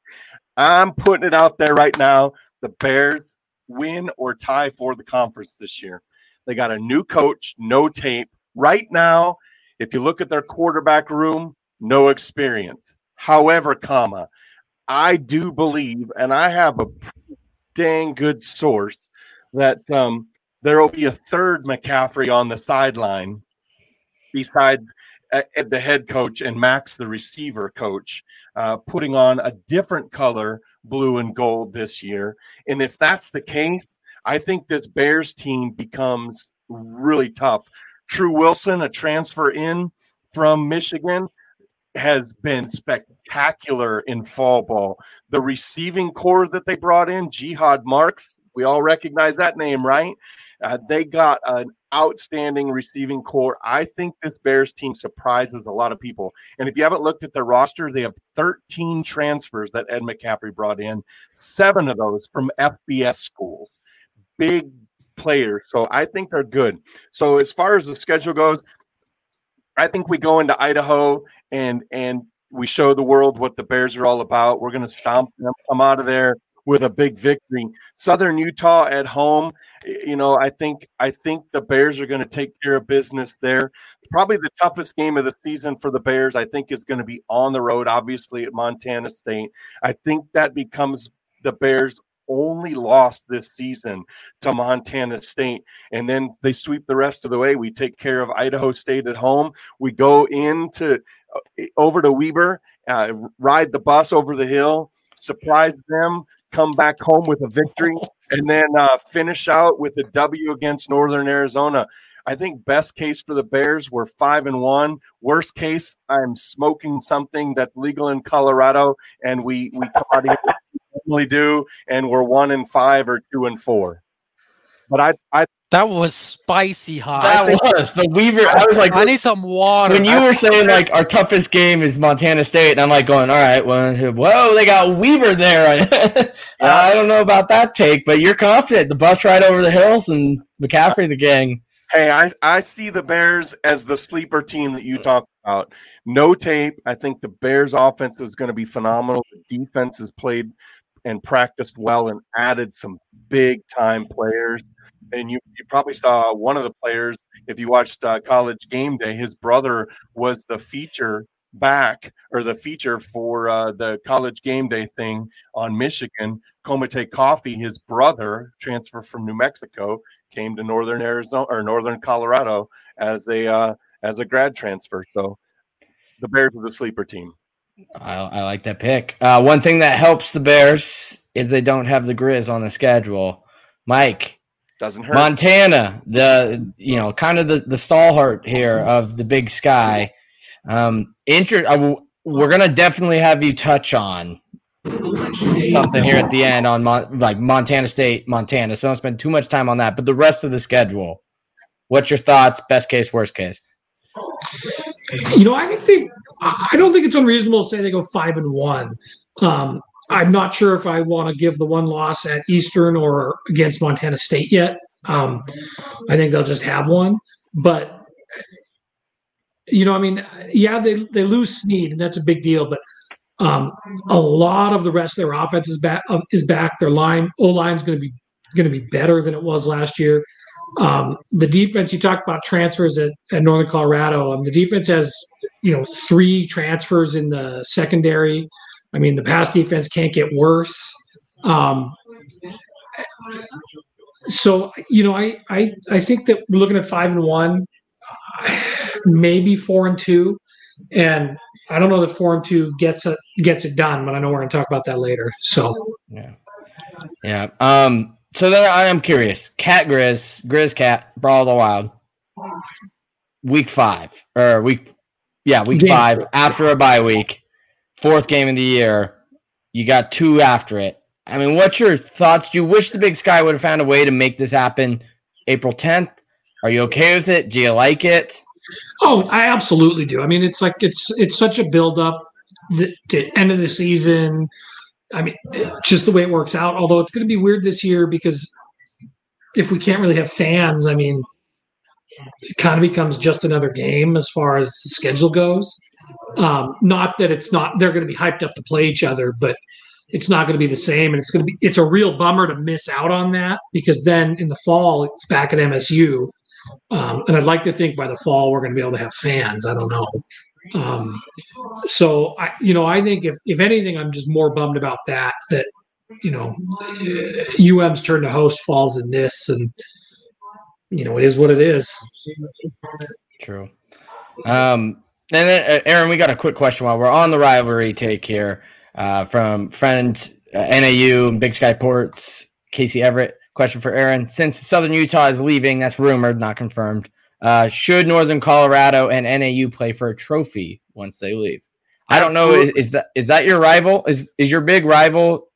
I'm putting it out there right now. The Bears win or tie for the conference this year. They got a new coach, no tape. Right now, if you look at their quarterback room, no experience. However, comma, I do believe, and I have a dang good source that um, there will be a third McCaffrey on the sideline besides uh, the head coach and Max, the receiver coach, uh, putting on a different color, blue and gold this year. And if that's the case, I think this Bears team becomes really tough. True Wilson, a transfer in from Michigan, has been spectacular in fall ball. The receiving core that they brought in, Jihad Marks, we all recognize that name, right? Uh, they got an outstanding receiving core. I think this Bears team surprises a lot of people. And if you haven't looked at their roster, they have 13 transfers that Ed McCaffrey brought in, seven of those from FBS schools. Big players. So I think they're good. So as far as the schedule goes, I think we go into Idaho and and we show the world what the Bears are all about. We're going to stomp them, come out of there with a big victory. Southern Utah at home, you know, I think I think the Bears are going to take care of business there. Probably the toughest game of the season for the Bears, I think, is going to be on the road, obviously at Montana State. I think that becomes the Bears' only lost this season to Montana State. And then they sweep the rest of the way. We take care of Idaho State at home. We go into uh, over to Weber, uh, ride the bus over the hill, surprise them, come back home with a victory, and then uh, finish out with a W against Northern Arizona. I think best case for the Bears, we're five and one. Worst case, I'm smoking something that's legal in Colorado, and we we come out here normally do, and we're one and five or two and four. But I I That was spicy hot. That was the Weaver. I was like, I need some water. when you were saying like our toughest game is Montana State, and I'm like going, all right, well, whoa, they got Weber there. I don't know about that take, but you're confident. The bus ride over the hills and McCaffrey, the gang. Hey, I, I see the Bears as the sleeper team that you talked about. No tape. I think the Bears offense is going to be phenomenal. The defense has played and practiced well and added some big time players. And you, you probably saw one of the players, if you watched uh, College Game Day, his brother was the feature back or the feature for uh, the College Game Day thing on Michigan. Komite Coffee, his brother, transfer from New Mexico, came to Northern Arizona or Northern Colorado as a uh, as a grad transfer. So the Bears are the sleeper team. I, I like that pick. Uh, one thing that helps the Bears is they don't have the Grizz on the schedule. Mike, Doesn't hurt. Montana, the you know kind of the the stalwart here of the Big Sky. Um, inter- uh, we're gonna definitely have you touch on something here at the end on Mon- like Montana State, Montana. So don't spend too much time on that. But the rest of the schedule, what's your thoughts? Best case, worst case. You know, I think they. I don't think it's unreasonable to say they go five and one. Um, I'm not sure if I want to give the one loss at Eastern or against Montana State yet. Um, I think they'll just have one, but you know, I mean, yeah, they they lose Snead, and that's a big deal. But um, a lot of the rest of their offense is back. Is back. Their line O line's going to be going to be better than it was last year. Um, the defense you talked about transfers at, at Northern Colorado. Um, the defense has you know three transfers in the secondary. I mean, the pass defense can't get worse. Um, so you know, I I I think that we're looking at five and one, maybe four and two, and I don't know that four and two gets it gets it done, but I know we're going to talk about that later. So Yeah. Yeah. Um, so then I am curious. Cat Grizz, Grizz Cat, Brawl of the Wild. Week five. Or week yeah, week Game five four. after a bye week. Fourth game of the year. You got two after it. I mean, what's your thoughts? Do you wish the big sky would have found a way to make this happen April 10th? Are you okay with it? Do you like it? Oh, I absolutely do. I mean, it's like it's it's such a build up the, to end of the season. I mean, just the way it works out. Although it's going to be weird this year because if we can't really have fans, I mean, it kind of becomes just another game as far as the schedule goes. Um, not that it's not they're going to be hyped up to play each other, but it's not going to be the same, and it's going to be it's a real bummer to miss out on that because then in the fall it's back at MSU. Um, and I'd like to think by the fall we're going to be able to have fans. I don't know. Um, so I, you know, I think if if anything, I'm just more bummed about that. That you know, UM's turn to host falls in this, and you know, it is what it is. True. Um, and then, uh, Aaron, we got a quick question while we're on the rivalry take here uh, from friend uh, NAU and Big Sky Ports, Casey Everett. Question for Aaron: Since Southern Utah is leaving, that's rumored, not confirmed. Uh, should Northern Colorado and NAU play for a trophy once they leave? I don't know. Is, is that is that your rival? Is is your big rival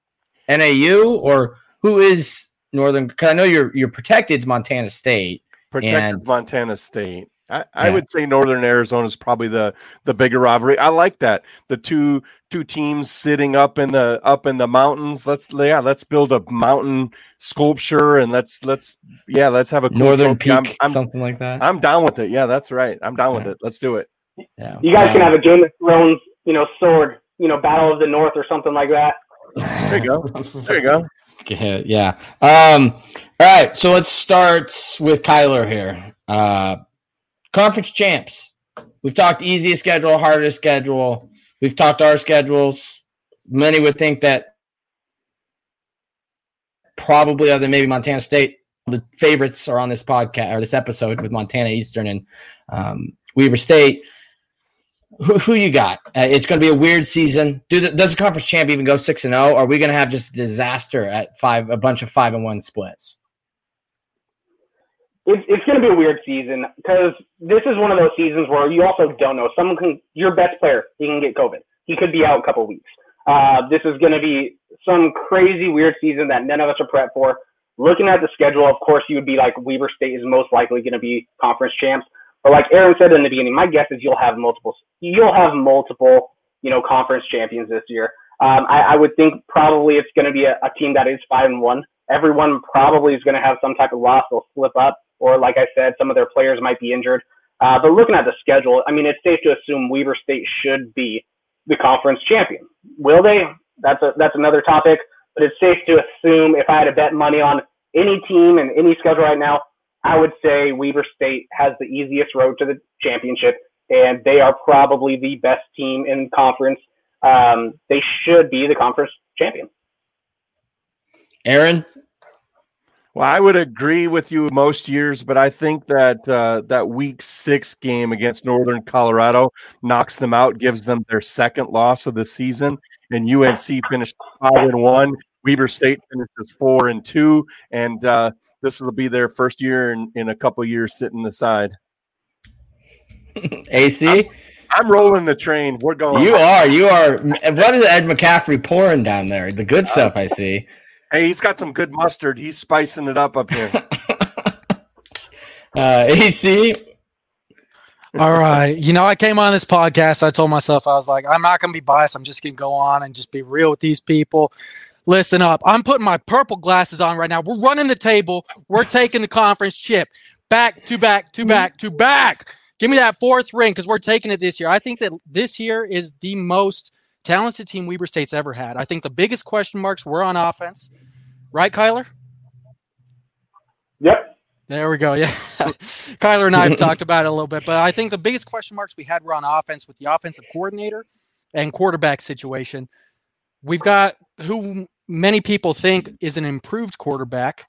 NAU or who is Northern? Because I know you're you're protected Montana State. Protected Montana State. I, I Yeah. would say Northern Arizona is probably the the bigger rivalry. I like that. The two two teams sitting up in the up in the mountains. Let's yeah, let's build a mountain sculpture and let's let's yeah, let's have a cool Northern trophy. I'm, Peak, I'm, something like that. I'm down with it. Yeah, that's right. I'm down with it. Let's do it. yeah. You guys can have a Game of Thrones, you know, sword, you know, Battle of the North or something like that. There you go. There you go. Yeah, yeah. Um, all right, so let's start with Kyler here. Uh, conference champs. We've talked easiest schedule, hardest schedule. We've talked our schedules. Many would think that probably other than maybe Montana State, the favorites are on this podcast or this episode with Montana Eastern and um, Weber State. Who, who you got? Uh, it's going to be a weird season. Do the, does the conference champ even go six and zero? Are we going to have just disaster at five, a bunch of five and one splits? It's, it's going to be a weird season because this is one of those seasons where you also don't know. Someone can, your best player, he can get COVID. He could be out a couple weeks. Uh, this is going to be some crazy weird season that none of us are prepped for. Looking at the schedule, of course, you would be like Weber State is most likely going to be conference champs. But like Aaron said in the beginning, my guess is you'll have multiple, you'll have multiple, you know, conference champions this year. Um, I, I, would think probably it's going to be a, a, team that is five and one. Everyone probably is going to have some type of loss. They'll slip up, or like I said, some of their players might be injured. Uh, but looking at the schedule, I mean, it's safe to assume Weber State should be the conference champion. Will they? That's a that's another topic. But it's safe to assume if I had to bet money on any team and any schedule right now, I would say Weber State has the easiest road to the championship, and they are probably the best team in conference. Um, they should be the conference champion. Aaron, well, I would agree with you most years, but I think that uh, that Week Six game against Northern Colorado knocks them out, gives them their second loss of the season, and UNC finished five and one. Weber State finishes four and two, and uh, this will be their first year in, in a couple years sitting aside. AC, I'm, I'm, rolling the train. We're going. You are. You are. What is Ed McCaffrey pouring down there? The good stuff I see. Hey, he's got some good mustard. He's spicing it up up here. uh, AC. All right. You know, I came on this podcast. I told myself, I was like, I'm not going to be biased. I'm just going to go on and just be real with these people. Listen up. I'm putting my purple glasses on right now. We're running the table. We're taking the conference chip back to back to back to back. Give me that fourth ring because we're taking it this year. I think that this year is the most talented team Weber State's ever had. I think the biggest question marks were on offense. Right, Kyler? Yep. There we go. Yeah. Kyler and I have talked about it a little bit, but I think the biggest question marks we had were on offense with the offensive coordinator and quarterback situation. We've got who many people think is an improved quarterback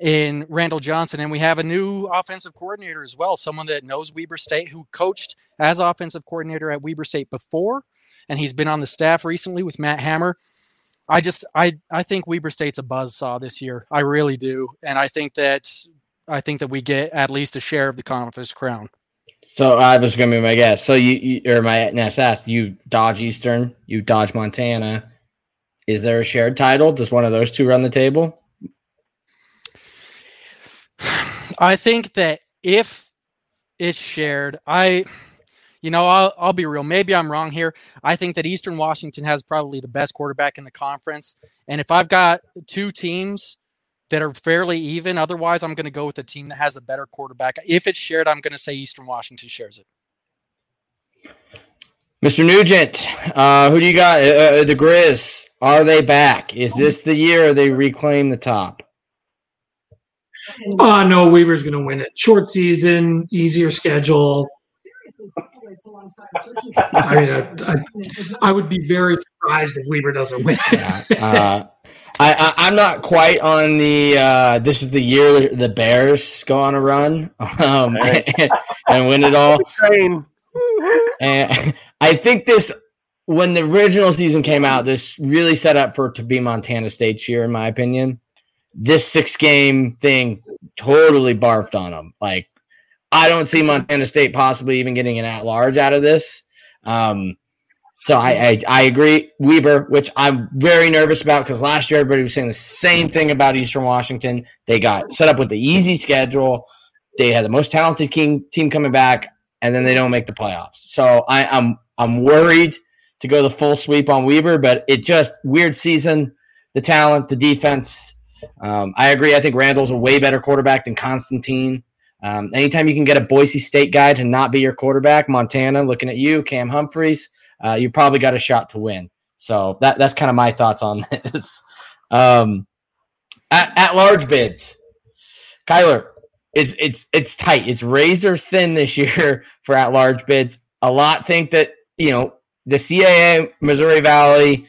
in Randall Johnson, and we have a new offensive coordinator as well, someone that knows Weber State, who coached as offensive coordinator at Weber State before and he's been on the staff recently with Matt Hammer. I just I I think Weber State's a buzz saw this year. I really do, and I think that I think that we get at least a share of the conference crown. So I was going to be my guess. So you, you or my next ask you dodge Eastern, you dodge Montana. Is there a shared title? Does one of those two run the table? I think that if it's shared, I you know, I'll, I'll be real. Maybe I'm wrong here. I think that Eastern Washington has probably the best quarterback in the conference. And if I've got two teams that are fairly even, otherwise, I'm going to go with the team that has the better quarterback. If it's shared, I'm going to say Eastern Washington shares it. Mr. Nugent, uh, who do you got? Uh, uh the Grizz, are they back? Is this the year they reclaim the top? Uh, no, Weber's going to win it. Short season, easier schedule. I mean, I, I, I, would be very surprised if Weber doesn't win. yeah, uh, I, I, am not quite on the. Uh, this is the year the Bears go on a run um, and, and win it all. And I think this, when the original season came out, this really set up for it to be Montana State's year, in my opinion. This six game thing totally barfed on them. Like I don't see Montana State possibly even getting an at large out of this. Um, so I, I, I agree Weber, which I'm very nervous about because last year everybody was saying the same thing about Eastern Washington. They got set up with the easy schedule. They had the most talented team team coming back, and then they don't make the playoffs. So I, I'm I'm worried to go the full sweep on Weber, but it just weird season. The talent, the defense. Um, I agree. I think Randall's a way better quarterback than Constantine. Um, anytime you can get a Boise State guy to not be your quarterback, Montana, looking at you, Cam Humphreys, uh, you probably got a shot to win. So that that's kind of my thoughts on this. Um, at, at large bids, Kyler, it's it's it's tight. It's razor thin this year for at large bids. A lot think that you know the CAA, Missouri Valley,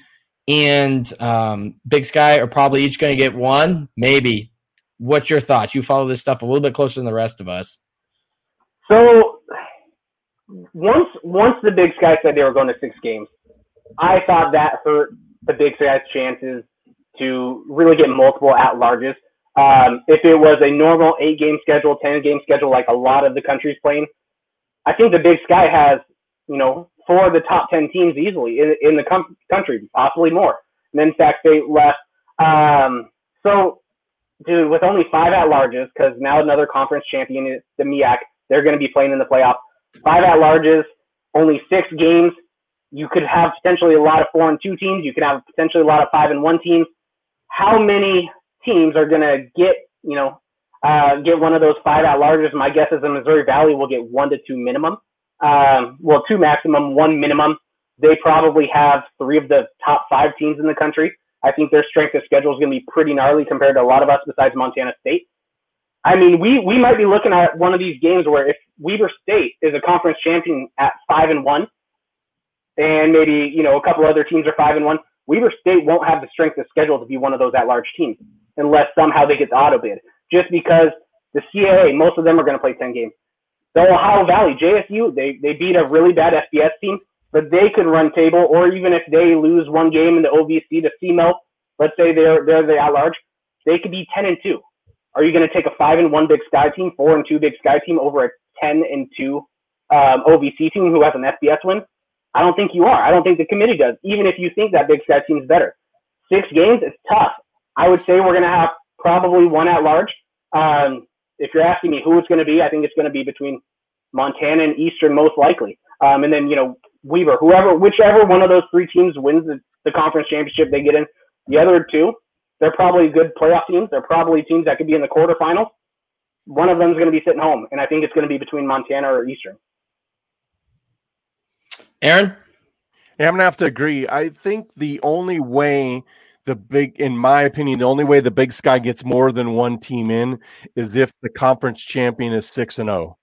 and um, Big Sky are probably each going to get one, maybe what's your thoughts? You follow this stuff a little bit closer than the rest of us. So once once the Big Sky said they were going to six games, I thought that hurt the Big Sky's chances to really get multiple at larges. Um, if it was a normal eight game schedule, ten game schedule, like a lot of the country's playing, I think the Big Sky has you know four of the top ten teams easily in in the com- country, possibly more. And then fact, they left. Um, so, dude, with only five at larges, because now another conference champion is the MIAC. they're going to be playing in the playoff. Five at larges, only six games. You could have potentially a lot of four and two teams. You could have potentially a lot of five and one teams. How many teams are going to get, you know, uh, get one of those five at larges? My guess is the Missouri Valley will get one to two minimum. Um, well, two maximum, one minimum. They probably have three of the top five teams in the country. I think their strength of schedule is going to be pretty gnarly compared to a lot of us besides Montana State. I mean, we, we might be looking at one of these games where if Weber State is a conference champion at five and one, and maybe you know a couple other teams are five and one, Weber State won't have the strength of schedule to be one of those at-large teams unless somehow they get the auto bid. Just because the CAA, most of them are going to play ten games. The Ohio Valley JSU, they they beat a really bad FBS team, but they could run table. Or even if they lose one game in the OVC to SEMO, let's say they're they're the at-large, they could be ten and two. Are you going to take a five and one Big Sky team, four and two Big Sky team over a ten and two um, OVC team who has an FBS win? I don't think you are. I don't think the committee does, even if you think that Big Sky team is better. Six games, is tough. I would say we're going to have probably one at large. Um, if you're asking me who it's going to be, I think it's going to be between Montana and Eastern most likely. Um, and then, you know, Weber, whoever, whichever one of those three teams wins the, the conference championship they get in, the other two, they're probably good playoff teams. They're probably teams that could be in the quarterfinals. One of them is going to be sitting home, and I think it's going to be between Montana or Eastern. Aaron? Yeah, I'm gonna have to agree. I think the only way the big, in my opinion, the only way the Big Sky gets more than one team in is if the conference champion is six and zero,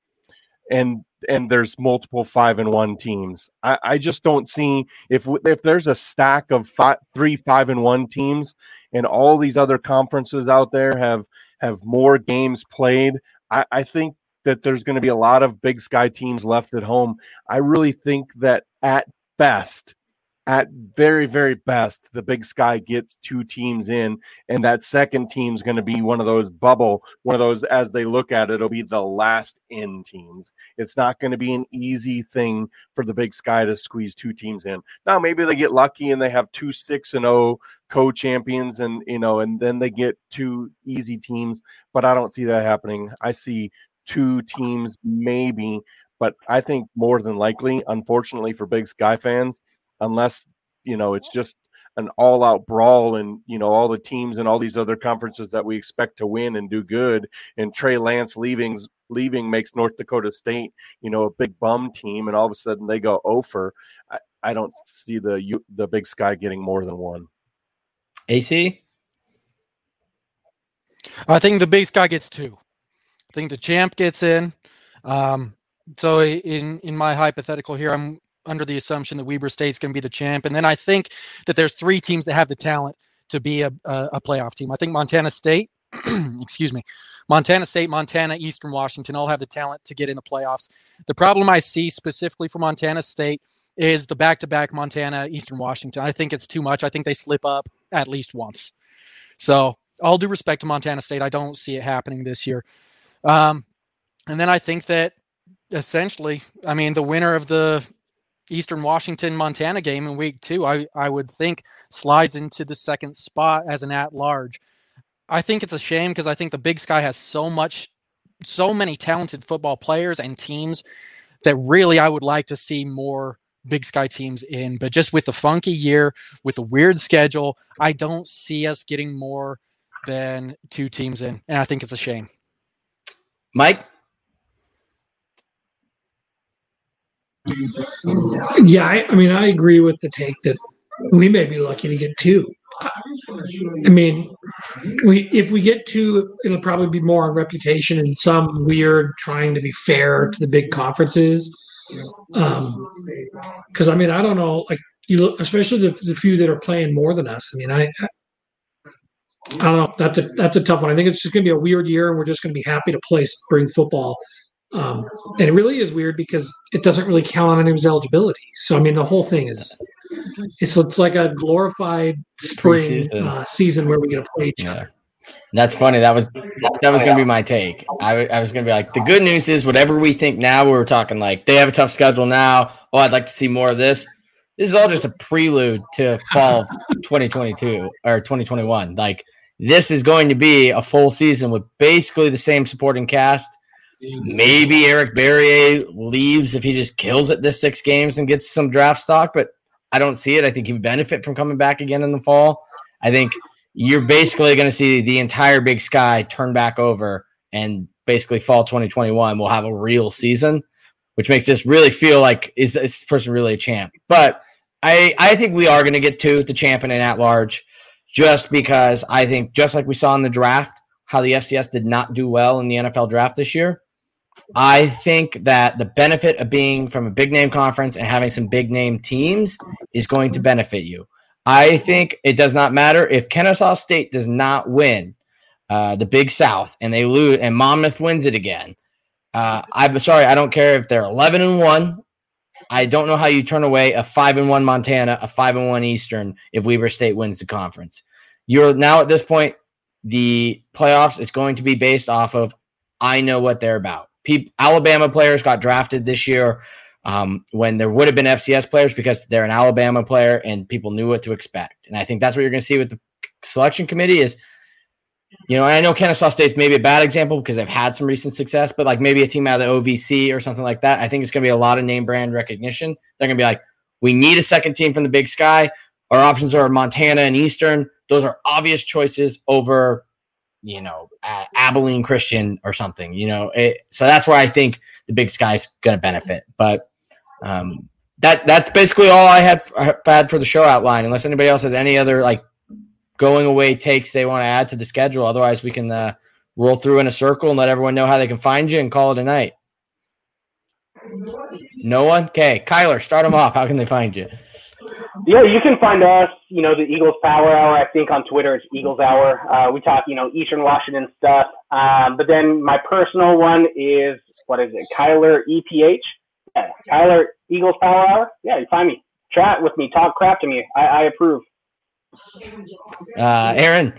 and and there's multiple five and one teams. I, I just don't see if if there's a stack of five, three five and one teams, and all these other conferences out there have have more games played. I, I think that there's going to be a lot of Big Sky teams left at home. I really think that at best, at very, very best, the Big Sky gets two teams in, and that second team's going to be one of those bubble, one of those, as they look at it, it'll be the last in teams. It's not going to be an easy thing for the Big Sky to squeeze two teams in. Now, maybe they get lucky and they have two six and oh co-champions and you know and then they get two easy teams but i don't see that happening i see two teams, maybe, but I think more than likely, unfortunately for Big Sky fans, unless you know it's just an all-out brawl and you know all the teams and all these other conferences that we expect to win and do good and Trey Lance leaving leaving makes North Dakota State you know a big bum team and all of a sudden they go over I, I don't see the the Big Sky getting more than one. AC I think the Big Sky gets two. I think the champ gets in. Um, so in in my hypothetical here, I'm under the assumption that Weber State's going to be the champ, and then I think that there's three teams that have the talent to be a, a, a playoff team. I think Montana State, excuse me, Montana State, Montana, Eastern Washington all have the talent to get in the playoffs. The problem I see specifically for Montana State is the back-to-back Montana, Eastern Washington. I think it's too much. I think they slip up at least once. So all due respect to Montana State, I don't see it happening this year. Um, and then I think that essentially, I mean, the winner of the Eastern Washington Montana game in week two, I, I would think slides into the second spot as an at large. I think it's a shame because I think the Big Sky has so much, so many talented football players and teams that really I would like to see more Big Sky teams in. But just with the funky year, with the weird schedule, I don't see us getting more than two teams in. And I think it's a shame. Mike? Yeah, I, I, mean, I agree with the take that we may be lucky to get two. I mean, we if we get two, it'll probably be more on reputation and some weird trying to be fair to the big conferences. Um, because I mean, I don't know, like you look, especially the, the few that are playing more than us. I mean, I I don't know. That's a that's a tough one. I think it's just going to be a weird year, and we're just going to be happy to play spring football. Um, and it really is weird because it doesn't really count on any of his eligibility. So I mean, the whole thing is it's it's like a glorified spring uh, season where we get to play each other. That's funny. That was that was gonna be my take. I, I was gonna be like, the good news is whatever we think now, we were talking like they have a tough schedule now. Oh, I'd like to see more of this. This is all just a prelude to fall 2022 or 2021. Like this is going to be a full season with basically the same supporting cast. Maybe Eric Barriere leaves if he just kills it this six games and gets some draft stock, but I don't see it. I think he would benefit from coming back again in the fall. I think you're basically going to see the entire Big Sky turn back over, and basically fall 2021 will have a real season, which makes this really feel like is this person really a champ? But I I think we are going to get to the champion and at large, just because I think just like we saw in the draft, how the FCS did not do well in the NFL draft this year. I think that the benefit of being from a big name conference and having some big name teams is going to benefit you. I think it does not matter if Kennesaw State does not win uh, the Big South and they lose and Monmouth wins it again. Uh, I'm sorry, I don't care if they're 11 and one. I don't know how you turn away a five and one Montana, a five and one Eastern if Weber State wins the conference. You're now at this point, the playoffs is going to be based off of I know what they're about. Peop Alabama players got drafted this year um, when there would have been FCS players because they're an Alabama player and people knew what to expect. And I think that's what you're going to see with the selection committee is, you know, I know Kennesaw State's maybe a bad example because they've had some recent success, but like maybe a team out of the OVC or something like that. I think it's going to be a lot of name brand recognition. They're going to be like, we need a second team from the Big Sky. Our options are Montana and Eastern. Those are obvious choices over you know, Abilene Christian or something, you know. It, so that's where I think the Big Sky's going to benefit. But um, that that's basically all I had f- had for the show outline. Unless anybody else has any other like going away takes they want to add to the schedule. Otherwise, we can uh, roll through in a circle and let everyone know how they can find you and call it a night. No one? Okay, Kyler, start them off. How can they find you? Yeah, you can find us, you know, the Eagles Power Hour. I think on Twitter it's Eagles Hour. Uh, we talk, you know, Eastern Washington stuff. Um, but then my personal one is what is it? Kyler EPH. Yeah, Kyler Eagles Power Hour. Yeah, you find me. Chat with me. Talk crap to me. I, I approve. Uh, Aaron.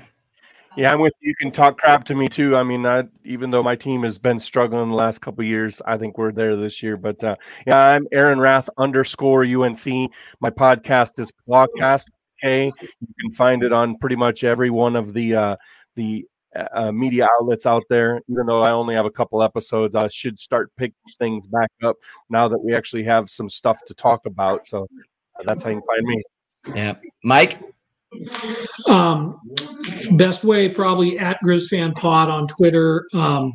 Yeah, I'm with you. You can talk crap to me too. I mean, I, even though my team has been struggling the last couple years, I think we're there this year. But uh, yeah, I'm Aaron Rath underscore UNC. My podcast is Podcast K. You can find it on pretty much every one of the uh, the uh, media outlets out there. Even though I only have a couple episodes, I should start picking things back up now that we actually have some stuff to talk about. So uh, that's how you can find me. Yeah, Mike. Um, best way probably at GrizzFan Pod on Twitter. Um,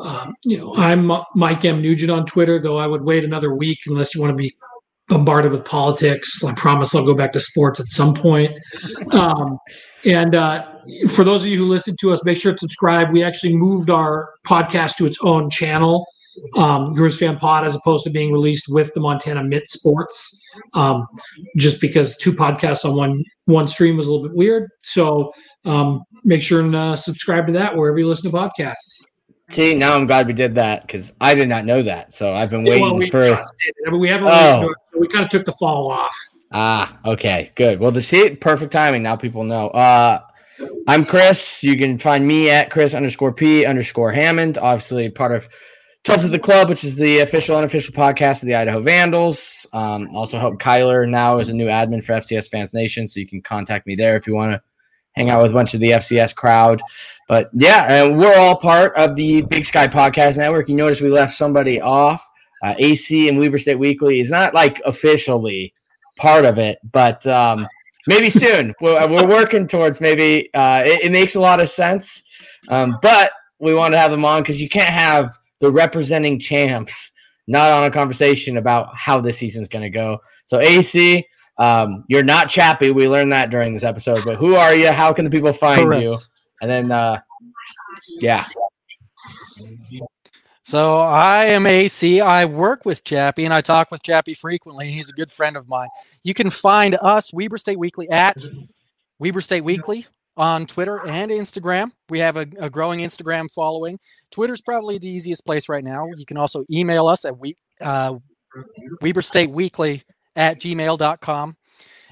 um, you know, I'm Mike M Nugent on Twitter, though I would wait another week unless you want to be bombarded with politics. I promise I'll go back to sports at some point. Um, and uh, for those of you who listen to us, make sure to subscribe. We actually moved our podcast to its own channel um, Fan Pod as opposed to being released with the Montana Mitt Sports, um, just because two podcasts on one one stream was a little bit weird. So um, make sure and uh, subscribe to that wherever you listen to podcasts. See, now I'm glad we did that because I did not know that. So I've been Yeah, waiting well, we, for. it. I mean, we haven't Oh. it, so we kind of took the fall off. Ah, okay, good. Well, to see it, perfect timing. Now people know. Uh, I'm Chris. You can find me at Chris underscore P underscore Hammond. Obviously, part of Tubs of the Club, which is the official unofficial podcast of the Idaho Vandals. Um, also, help Kyler now is a new admin for FCS Fans Nation, so you can contact me there if you want to hang out with a bunch of the FCS crowd. But yeah, and we're all part of the Big Sky Podcast Network. You notice we left somebody off. Uh, AC and Weber State Weekly is not like officially part of it, but um, maybe soon. we're, we're working towards maybe. Uh, it, it makes a lot of sense, um, but we want to have them on because you can't have the representing champs not on a conversation about how this season's going to go. So AC, um, you're not Chappy. We learned that during this episode. But who are you? How can the people find Correct. you? And then, uh, yeah, So I am AC. I work with Chappie and I talk with Chappie frequently. and He's a good friend of mine. You can find us, Weber State Weekly, at Weber State Weekly on Twitter and Instagram. We have a, a growing Instagram following. Twitter's probably the easiest place right now. You can also email us at we, uh, Weber State Weekly at gmail.com.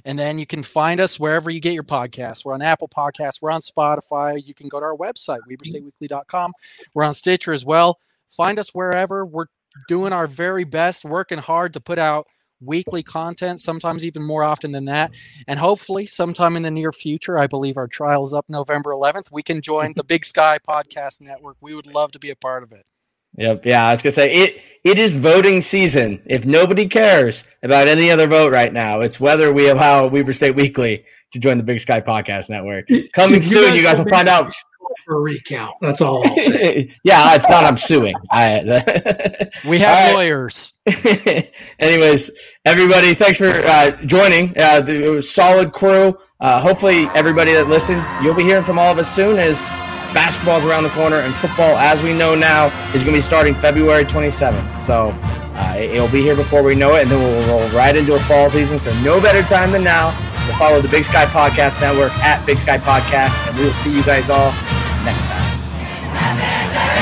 And then you can find us wherever you get your podcasts. We're on Apple Podcasts, we're on Spotify. You can go to our website, WeberStateWeekly.com. We're on Stitcher as well. Find us wherever. We're doing our very best, working hard to put out weekly content, sometimes even more often than that. And hopefully, sometime in the near future, I believe our trial is up November 11th, we can join the Big Sky Podcast Network. We would love to be a part of it. Yep. Yeah, I was gonna say it. It is voting season. If nobody cares about any other vote right now, it's whether we allow Weber State Weekly to join the Big Sky Podcast Network. Coming If soon, you guys will find out. For a recount. That's all I'll say. yeah, it's not. I'm suing. I, We have All right. lawyers. Anyways, everybody, thanks for uh, joining. Uh, the- it was solid crew. Uh, hopefully, everybody that listened, you'll be hearing from all of us soon as basketball's around the corner and football, as we know now, is going to be starting February 27th. So uh, it'll be here before we know it, and then we'll roll right into a fall season. So, no better time than now to follow the Big Sky Podcast Network at Big Sky Podcast, and we will see you guys all next time.